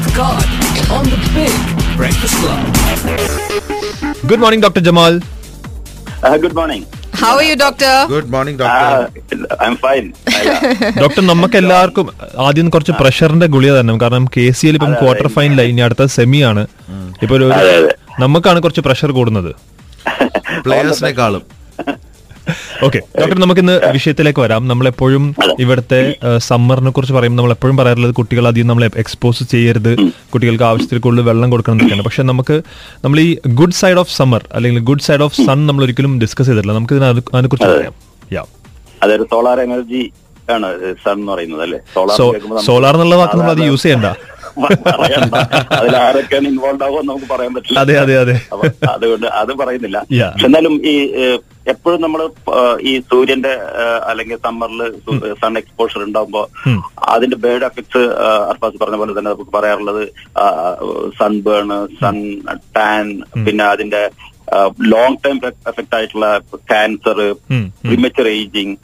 Jamal's God on the Big Breakfast Club. Good morning doctor Jamal good morning How are you, doctor? Good morning doctor I am fine doctor നമുക്ക് എല്ലാവർക്കും ആദ്യം കുറച്ച് പ്രഷറിന്റെ ഗുളിക തന്നെ കാരണം കെ സി എൽ ഇപ്പം ക്വാർട്ടർ ഫൈനൽ ഇനി അടുത്ത സെമി ആണ്. ഇപ്പൊ. നമുക്കാണ് കുറച്ച് പ്രഷർ കൂടുന്നത്. പ്ലേയേഴ്സിനെക്കാളും ഓക്കെ ഡോക്ടർ നമുക്ക് ഇന്ന് വിഷയത്തിലേക്ക് വരാം. നമ്മളെപ്പോഴും ഇവിടുത്തെ സമ്മറിനെ കുറിച്ച് പറയുമ്പോൾ നമ്മൾ എപ്പോഴും പറയാറുള്ളത് കുട്ടികൾ അധികം നമ്മളെ എക്സ്പോസ് ചെയ്യരുത്. കുട്ടികൾക്ക് ആവശ്യത്തിൽ കൂടുതൽ വെള്ളം കൊടുക്കണം എന്നൊക്കെയാണ്. പക്ഷെ നമുക്ക് നമ്മൾ ഈ ഗുഡ് സൈഡ് ഓഫ് സമ്മർ അല്ലെങ്കിൽ ഗുഡ് സൈഡ് ഓഫ് സൺ നമ്മൾ ഒരിക്കലും ഡിസ്കസ് ചെയ്തിട്ടില്ല. നമുക്ക് ഇതിനെ അതിനെക്കുറിച്ച് അതിനെ കുറിച്ച് പറയാം. യാ അതായത് സോളാർ എനർജി ആണ് സൺ എന്ന് പറയുന്നത് അല്ലേ? സോളാർ സോളാർ എന്നുള്ള വാക്ക് നമ്മൾ അത് യൂസ് ചെയ്യണ്ട. അതിൽ ആരൊക്കെയാണ് ഇൻവോൾവ് എന്ന് നമുക്ക് പറയാൻ പറ്റില്ല അതെ അതെ അതെ അതുകൊണ്ട് അത് പറയുന്നില്ല. പക്ഷെ എന്നാലും ഈ എപ്പോഴും നമ്മൾ ഈ സൂര്യന്റെ അല്ലെങ്കിൽ സമ്മറിൽ സൺ എക്സ്പോഷർ ഉണ്ടാകുമ്പോൾ അതിന്റെ ബേഡ് എഫക്ട്സ് അർഫാസ് പറഞ്ഞ പോലെ തന്നെ നമുക്ക് പറയാറുള്ളത് സൺബേൺ സൺ ടാൻ പിന്നെ അതിന്റെ ലോങ് ടൈം എഫക്ട് ആയിട്ടുള്ള ക്യാൻസർ. Premature ageing.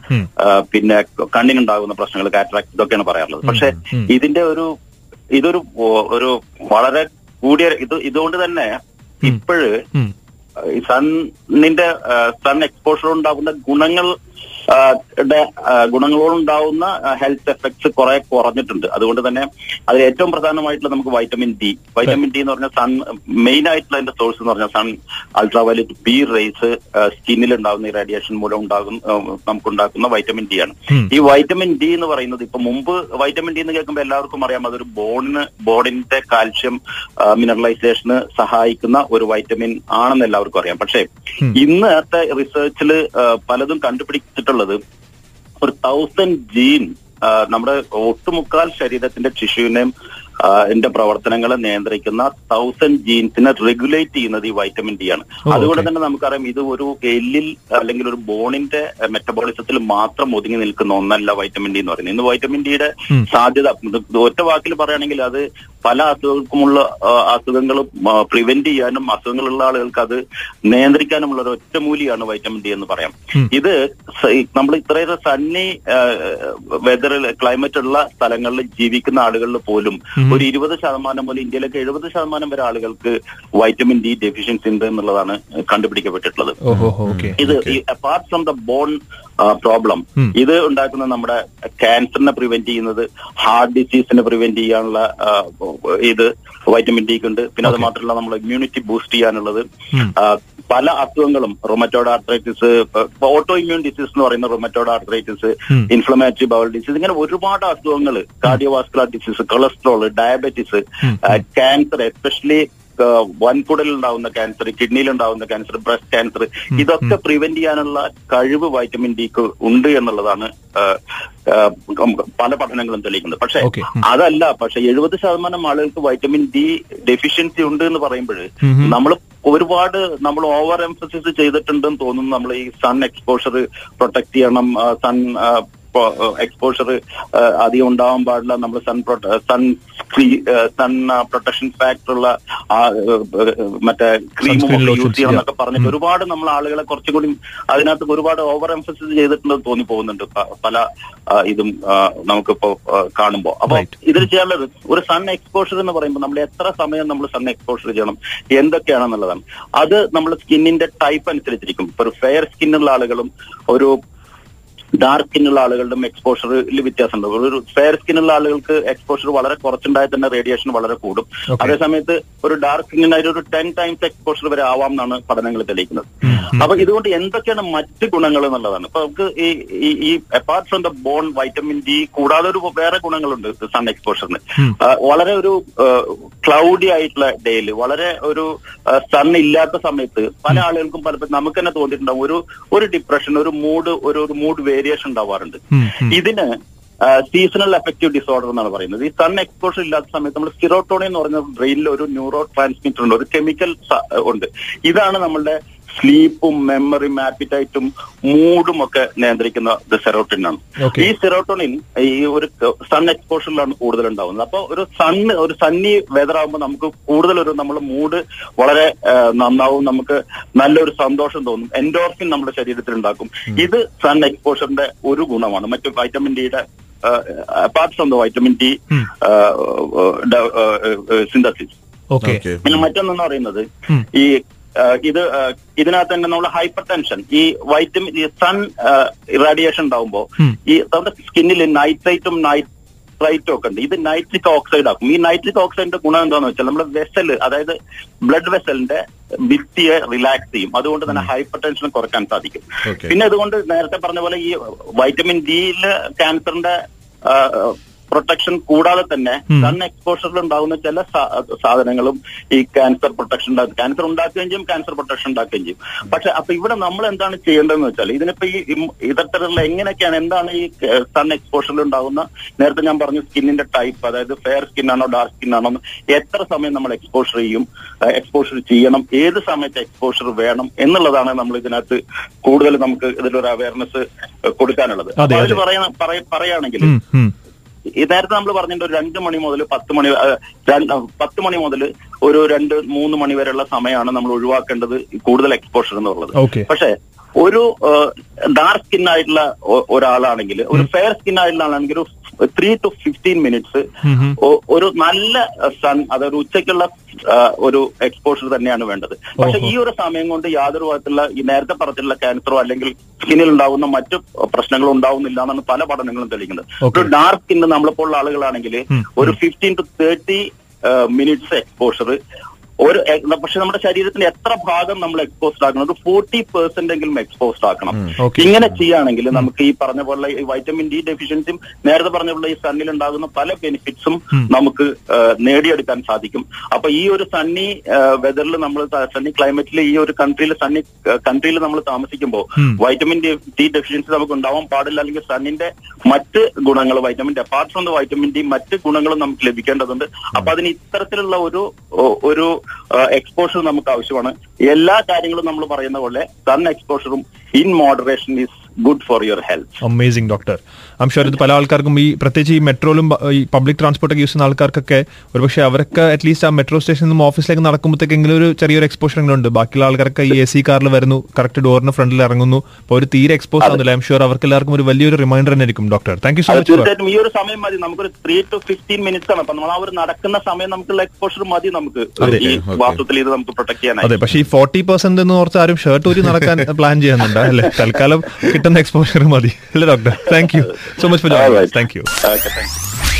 പിന്നെ കണ്ണിനുണ്ടാകുന്ന പ്രശ്നങ്ങൾ കാറ്ററാക്ട് ഇതൊക്കെയാണ് പറയാറുള്ളത് പക്ഷെ. ഇതിന്റെ ഒരു ഇതൊരു ഒരു വളരെ കൂടിയ ഇത് ഇതുകൊണ്ട് തന്നെ ഇപ്പോഴ് സണ്ണിന്റെ സൺ എക്സ്പോഷർ ഉണ്ടാകുന്ന ഗുണങ്ങൾ ഗുണങ്ങളോടുണ്ടാവുന്ന ഹെൽത്ത് എഫക്ട്സ് കുറെ കുറഞ്ഞിട്ടുണ്ട്. അതുകൊണ്ട് തന്നെ അതിൽ ഏറ്റവും പ്രധാനമായിട്ടുള്ള നമുക്ക് വൈറ്റമിൻ ഡി വൈറ്റമിൻ ഡി എന്ന് പറഞ്ഞാൽ സൺ മെയിൻ ആയിട്ടുള്ള അതിന്റെ സോഴ്സ് എന്ന് പറഞ്ഞാൽ സൺ അൾട്രാവയലറ്റ് ബി റേസ് സ്കിന്നിൽ ഉണ്ടാകുന്ന ഈ റേഡിയേഷൻ മൂലം ഉണ്ടാകുന്ന നമുക്ക് നമുക്കുണ്ടാക്കുന്ന വൈറ്റമിൻ ഡി ആണ്. ഈ വൈറ്റമിൻ ഡി എന്ന് പറയുന്നത് ഇപ്പൊ മുമ്പ് വൈറ്റമിൻ ഡി എന്ന് കേൾക്കുമ്പോൾ എല്ലാവർക്കും അറിയാം അതൊരു ബോണിന് ബോഡിന്റെ കാൽഷ്യം മിനറലൈസേഷന് സഹായിക്കുന്ന ഒരു വൈറ്റമിൻ ആണെന്ന് എല്ലാവർക്കും അറിയാം. പക്ഷേ ഇന്നത്തെ റിസർച്ചിൽ പലതും കണ്ടുപിടിച്ചിട്ടുള്ളത് ഒരു തൗസൻഡ് ജീൻ നമ്മുടെ ഒട്ടുമുക്കാൽ ശരീരത്തിന്റെ ടിഷ്യൂവിനെയും എന്റെ പ്രവർത്തനങ്ങളെ നിയന്ത്രിക്കുന്ന തൗസൻഡ് ജീൻസിനെ റെഗുലേറ്റ് ചെയ്യുന്നത് ഈ വൈറ്റമിൻ ഡി ആണ്. അതുകൊണ്ട് തന്നെ നമുക്കറിയാം ഇത് ഒരു എല്ലിൽ അല്ലെങ്കിൽ ഒരു ബോണിന്റെ മെറ്റബോളിസത്തിൽ മാത്രം ഒതുങ്ങി നിൽക്കുന്ന ഒന്നല്ല വൈറ്റമിൻ ഡി എന്ന് പറയുന്നത്. ഇന്ന് വൈറ്റമിൻ ഡിയുടെ സാധ്യത ഒറ്റ വാക്കിൽ പറയുകയാണെങ്കിൽ അത് പല അസുഖങ്ങൾക്കുമുള്ള അസുഖങ്ങൾ പ്രിവെന്റ് ചെയ്യാനും അസുഖങ്ങളുള്ള ആളുകൾക്ക് അത് നിയന്ത്രിക്കാനുമുള്ള ഒരു ഒറ്റമൂലിയാണ് വൈറ്റമിൻ ഡി എന്ന് പറയാം. ഇത് നമ്മൾ ഇത്രയേറെ സണ്ണി വെതർ ക്ലൈമറ്റ് ഉള്ള സ്ഥലങ്ങളിൽ ജീവിക്കുന്ന ആളുകളിൽ പോലും ഒരു ഇരുപത് ശതമാനം പോലും ഇന്ത്യയിലൊക്കെ എഴുപത് ശതമാനം വരെ ആളുകൾക്ക് വൈറ്റമിൻ ഡി ഡെഫിഷ്യൻസി ഉണ്ട് എന്നുള്ളതാണ് കണ്ടുപിടിക്കപ്പെട്ടിട്ടുള്ളത്. ഇത് apart from the bone problem ഇത് ഉണ്ടാക്കുന്ന നമ്മുടെ ക്യാൻസറിനെ പ്രിവെന്റ് ചെയ്യുന്നത് ഹാർട്ട് ഡിസീസിനെ പ്രിവെന്റ് ചെയ്യാനുള്ള ഇത് വൈറ്റമിൻ ഡി ഉണ്ട് പിന്നെ അത് മാത്രമല്ല നമ്മൾ ഇമ്മ്യൂണിറ്റി ബൂസ്റ്റ് ചെയ്യാനുള്ളത്. പല അസുഖങ്ങളും rheumatoid arthritis auto immune disease എന്ന് പറയുന്ന rheumatoid arthritis inflammatory bowel disease ഇങ്ങനെ ഒരുപാട് അസുഖങ്ങൾ cardiovascular disease cholesterol diabetes cancer especially വൻകുടലിൽ ഉണ്ടാവുന്ന ക്യാൻസർ കിഡ്നിയിൽ ഉണ്ടാവുന്ന ക്യാൻസർ ബ്രസ്റ്റ് ക്യാൻസർ ഇതൊക്കെ പ്രിവെന്റ് ചെയ്യാനുള്ള കഴിവ് വൈറ്റമിൻ ഡിക്ക് ഉണ്ട് എന്നുള്ളതാണ് പല പഠനങ്ങളും തെളിയിക്കുന്നത് പക്ഷേ അതല്ല പക്ഷെ എഴുപത് ശതമാനം ആളുകൾക്ക് വൈറ്റമിൻ ഡി ഡെഫിഷ്യൻസി ഉണ്ട് എന്ന് പറയുമ്പോൾ നമ്മൾ ഒരുപാട് നമ്മൾ ഓവർ എംഫസിസ് ചെയ്തിട്ടുണ്ടെന്ന് തോന്നുന്നു. നമ്മൾ ഈ സൺ എക്സ്പോഷർ പ്രൊട്ടക്ട് ചെയ്യണം സൺ എക്സ്പോഷർ അധികം ഉണ്ടാവാൻ പാടില്ല. നമ്മൾ sun sun sun protection factor ഉള്ള മറ്റേ ക്രീം ഒക്കെ യൂസ് ചെയ്യണം. എന്നൊക്കെ പറഞ്ഞിട്ട് ഒരുപാട് നമ്മൾ ആളുകളെ കുറച്ചും കൂടി അതിനകത്ത് ഒരുപാട് ഓവർ എംഫസിസ് ചെയ്തിട്ടുണ്ടെന്ന് തോന്നി പോകുന്നുണ്ട് പല ഇതും നമുക്കിപ്പോ കാണുമ്പോൾ കാണുമ്പോ. അപ്പൊ. ഇതിൽ ചെയ്യാനുള്ളത് ഒരു സൺ എക്സ്പോഷർ എന്ന് പറയുമ്പോൾ നമ്മൾ എത്ര സമയം നമ്മൾ സൺ എക്സ്പോഷർ ചെയ്യണം എന്തൊക്കെയാണെന്നുള്ളതാണ്. അത് നമ്മൾ സ്കിന്നിന്റെ ടൈപ്പ് അനുസരിച്ചിരിക്കും. ഇപ്പൊ ഒരു ഫെയർ സ്കിന്നുള്ള ആളുകളും ഒരു ഡാർക്ക് സ്കിന്നുള്ള ആളുകളുടെ എക്സ്പോഷറിൽ വ്യത്യാസമുണ്ട്. ഒരു ഫെയർ സ്കിന്നുള്ള ആളുകൾക്ക് എക്സ്പോഷർ വളരെ കുറച്ചുണ്ടായാൽ തന്നെ റേഡിയേഷൻ വളരെ കൂടും. അതേസമയത്ത് ഒരു ഡാർക്ക് സ്കിന്നിനായിട്ട് ഒരു ടെൻ ടൈംസ് എക്സ്പോഷർ വരെ ആവാം എന്നാണ് പഠനങ്ങൾ തെളിയിക്കുന്നത്. അപ്പൊ ഇതുകൊണ്ട് എന്തൊക്കെയാണ് മറ്റ് ഗുണങ്ങൾ എന്നുള്ളതാണ്. ഇപ്പൊ നമുക്ക് ഈ ഈ- ഈ apart from the bone vitamin D കൂടാതെ ഒരു വേറെ ഗുണങ്ങളുണ്ട് സൺ എക്സ്പോഷറിന് വളരെ ഒരു ക്ലൗഡി ആയിട്ടുള്ള ഡേയിൽ വളരെ ഒരു സൺ ഇല്ലാത്ത സമയത്ത് പല ആളുകൾക്കും പലപ്പോഴും നമുക്ക് തന്നെ തോന്നിയിട്ടുണ്ടാവും. ഒരു ഒരു ഡിപ്രഷൻ ഒരു മൂഡ് ഒരു ഒരു മൂഡ് വേരിയേഷൻ ഉണ്ടാവാറുണ്ട്. ഇതിന് സീസണൽ എഫക്റ്റീവ് ഡിസോർഡർ എന്നാണ് പറയുന്നത്. ഈ സൺ എക്സ്പോഷർ ഇല്ലാത്ത സമയത്ത് നമ്മൾ സ്റ്റിറോട്ടോണിൻ എന്ന് പറഞ്ഞ ബ്രെയിനിൽ ഒരു ന്യൂറോ ട്രാൻസ്മിറ്റർ ഉണ്ട് ഒരു കെമിക്കൽ ഉണ്ട്. ഇതാണ് നമ്മളുടെ സ്ലീപ്പും മെമ്മറിയും ആപ്പിറ്റൈറ്റും മൂഡും ഒക്കെ നിയന്ത്രിക്കുന്ന ദ സെറോട്ടിൻ ആണ് ഈ സെറോട്ടോണിൻ ഈ ഒരു സൺ എക്സ്പോഷറിലാണ് കൂടുതൽ ഉണ്ടാവുന്നത് അപ്പൊ ഒരു സൺ ഒരു സണ്ണി വെതർ ആകുമ്പോൾ നമുക്ക് കൂടുതൽ ഒരു നമ്മുടെ മൂഡ് വളരെ നന്നാവും നമുക്ക് നല്ലൊരു സന്തോഷം തോന്നും എൻഡോർഫിൻ നമ്മുടെ ശരീരത്തിൽ ഉണ്ടാക്കും ഇത് സൺ എക്സ്പോഷറിന്റെ ഒരു ഗുണമാണ് മറ്റു വൈറ്റമിൻ ഡിയുടെ apart from the vitamin D synthesis പിന്നെ മറ്റൊന്നെന്ന് പറയുന്നത് ഈ ഇത് ഇതിനകത്ത് തന്നെ നമ്മൾ ഹൈപ്പർ ടെൻഷൻ ഈ വൈറ്റമിൻ ഈ സൺ റേഡിയേഷൻ ഉണ്ടാവുമ്പോൾ ഈ നമ്മുടെ സ്കിന്നിൽ നൈട്രൈറ്റും നൈട്രൈറ്റും ഒക്കെ ഉണ്ട്. ഇത് നൈട്രിക് ഓക്സൈഡ് ആക്കും. ഈ നൈട്രിക് ഓക്സൈഡിന്റെ ഗുണം എന്താണെന്ന് വെച്ചാൽ നമ്മുടെ വെസൽ അതായത് ബ്ലഡ് വെസലിന്റെ ഭിത്തിയെ റിലാക്സ് ചെയ്യും. അതുകൊണ്ട് തന്നെ ഹൈപ്പർ ടെൻഷൻ കുറയ്ക്കാൻ സാധിക്കും. പിന്നെ അതുകൊണ്ട് നേരത്തെ പറഞ്ഞ പോലെ ഈ വൈറ്റമിൻ ഡിയിൽ ക്യാൻസറിന്റെ പ്രൊട്ടക്ഷൻ കൂടാതെ തന്നെ സൺ എക്സ്പോഷറിൽ ഉണ്ടാകുന്ന ചില സാധനങ്ങളും ഈ ക്യാൻസർ പ്രൊട്ടക്ഷൻ ഉണ്ടാക്കും ക്യാൻസർ ഉണ്ടാക്കുകയും ചെയ്യും ക്യാൻസർ പ്രൊട്ടക്ഷൻ ഉണ്ടാക്കുകയും ചെയ്യും. പക്ഷെ അപ്പൊ ഇവിടെ നമ്മൾ എന്താണ് ചെയ്യേണ്ടതെന്ന് വെച്ചാൽ ഇതിനിപ്പോ ഈ ഇത്തരത്തിലുള്ള എങ്ങനെയൊക്കെയാണ് എന്താണ് ഈ സൺ എക്സ്പോഷറിൽ ഉണ്ടാകുന്ന നേരത്തെ ഞാൻ പറഞ്ഞു സ്കിന്നിന്റെ ടൈപ്പ് അതായത് ഫെയർ സ്കിൻ ആണോ ഡാർക്ക് സ്കിൻ ആണോ എത്ര സമയം നമ്മൾ എക്സ്പോഷർ ചെയ്യും എക്സ്പോഷർ ചെയ്യണം ഏത് സമയത്ത് എക്സ്പോഷർ വേണം എന്നുള്ളതാണ് നമ്മൾ ഇതിനകത്ത് കൂടുതൽ നമുക്ക് ഇതിലൊരു അവയർനെസ് കൊടുക്കാനുള്ളത്. അതിൽ അതെ. പറയുകയാണെങ്കിൽ നേരത്തെ നമ്മൾ പറഞ്ഞിട്ടുണ്ട് ഒരു രണ്ട് മണി മുതൽ പത്ത് മണി പത്ത് മണി മുതൽ ഒരു രണ്ട് മൂന്ന് മണി വരെയുള്ള സമയമാണ് നമ്മൾ ഒഴിവാക്കേണ്ടത് കൂടുതൽ എക്സ്പോഷർ എന്നുള്ളത്. പക്ഷെ ഒരു ഡാർക്ക് സ്കിൻ ആയിട്ടുള്ള ഒരാളാണെങ്കിൽ ഒരു ഫെയർ സ്കിൻ ആയിട്ടുള്ള ആളാണെങ്കിൽ ഒരു ത്രീ ടു ഫിഫ്റ്റീൻ മിനിറ്റ്സ് ഒരു നല്ല സൺ അതൊരു ഉച്ചയ്ക്കുള്ള ഒരു എക്സ്പോഷർ തന്നെയാണ് വേണ്ടത്. പക്ഷെ ഈ ഒരു സമയം കൊണ്ട് യാതൊരു വിധത്തിലുള്ള ഈ നേരത്തെ പറഞ്ഞിട്ടുള്ള ക്യാൻസറോ അല്ലെങ്കിൽ സ്കിന്നിൽ ഉണ്ടാവുന്ന മറ്റു പ്രശ്നങ്ങളും ഉണ്ടാവുന്നില്ല എന്നാണ് പല പഠനങ്ങളും തെളിയിക്കുന്നത്. ഒരു ഡാർക്ക് സ്കിന്ന് നമ്മളെപ്പോലുള്ള ആളുകളാണെങ്കിൽ ഒരു fifteen to thirty minutes exposure ഒരു പക്ഷെ നമ്മുടെ ശരീരത്തിന്റെ എത്ര ഭാഗം നമ്മൾ എക്സ്പോസ്ഡ് ആക്കണം? ഒരു ഫോർട്ടി പെർസെന്റ് എങ്കിലും എക്സ്പോസ്ഡ് ആക്കണം. ഇങ്ങനെ ചെയ്യുകയാണെങ്കിൽ നമുക്ക് ഈ പറഞ്ഞ പോലെ ഈ വൈറ്റമിൻ ഡി ഡെഫിഷ്യൻസിയും നേരത്തെ പറഞ്ഞ പോലെ ഈ സണ്ണിൽ ഉണ്ടാകുന്ന പല ബെനിഫിറ്റ്സും നമുക്ക് നേടിയെടുക്കാൻ സാധിക്കും. അപ്പൊ ഈ ഒരു സണ്ണി വെതറിൽ നമ്മൾ സണ്ണി ക്ലൈമറ്റിൽ ഈ ഒരു കൺട്രിയിൽ സണ്ണി കൺട്രിയിൽ നമ്മൾ താമസിക്കുമ്പോൾ വൈറ്റമിൻ ഡി ഡി ഡെഫിഷ്യൻസി നമുക്ക് ഉണ്ടാവാൻ പാടില്ല. അല്ലെങ്കിൽ സണ്ണിന്റെ മറ്റ് ഗുണങ്ങൾ vitamin D apart from the vitamin D മറ്റ് ഗുണങ്ങളും നമുക്ക് ലഭിക്കേണ്ടതുണ്ട്. അപ്പൊ അതിന് ഇത്തരത്തിലുള്ള ഒരു ഒരു എക്സ്പോഷർ നമുക്ക് ആവശ്യമാണ്. എല്ലാ കാര്യങ്ങളും നമ്മൾ പറയുന്ന പോലെ sun എക്സ്പോഷറും in moderation is good for your health amazing doctor I'm sure ഇത് പല ആൾക്കാർക്കും ഈ പ്രത്യേകിച്ച് ഈ മെട്രോയിലും ഈ പബ്ലിക് ട്രാൻസ്പോർട്ടൊക്കെ യൂസ് ചെയ്യുന്ന ആൾക്കാർക്കൊക്കെ ഒരുപക്ഷെ അവരൊക്കെ അറ്റ്ലീസ്റ്റ് ആ മെട്രോ സ്റ്റേഷനിൽ നിന്നും ഓഫീസിലേക്ക് നടക്കുമ്പോഴത്തേക്കെങ്കിലും ഒരു ചെറിയൊരു എക്സ്പോഷർ ഉണ്ട്. ബാക്കിയുള്ള ആൾക്കാരൊക്കെ ഈ എ സി കാറിൽ വരുന്നു കറക്റ്റ് ഡോറിന് ഫ്രണ്ടിൽ ഇറങ്ങുന്നു. അപ്പോൾ ഒരു തീരെ എക്സ്പോസ് ആവുന്നില്ല. ഐം ഷുവർ അവർക്ക് എല്ലാവർക്കും ഒരു വലിയൊരു റിമൈൻഡർ തന്നെ ആയിരിക്കും doctor thank you so much തീർച്ചയായിട്ടും ഈ ഒരു സമയം മതി. നമുക്കൊരു ത്രീ ടു ഫിഫ്റ്റീൻ മിനിറ്റ്സ് ആണ്. അപ്പൊ നമ്മൾ ആ ഒരു നടക്കുന്ന സമയം നമുക്കുള്ള എക്സ്പോഷർ മതി നമുക്ക്. ഈ ഇത് നമുക്ക് പ്രൊട്ടക്ട് ചെയ്യാനായി അതെ പക്ഷേ ഈ ഫോർട്ടി പെർസെന്റ് എന്ന് ഓർത്ത് ആരും ഷർട്ട് ഊരി നടക്കാൻ പ്ലാൻ ചെയ്യുന്നുണ്ട്? അല്ലെ? തൽക്കാലം കിട്ടുന്ന എക്സ്പോഷർ മതി അല്ലേ doctor thank you so much for All right. Thank you Okay, thank you.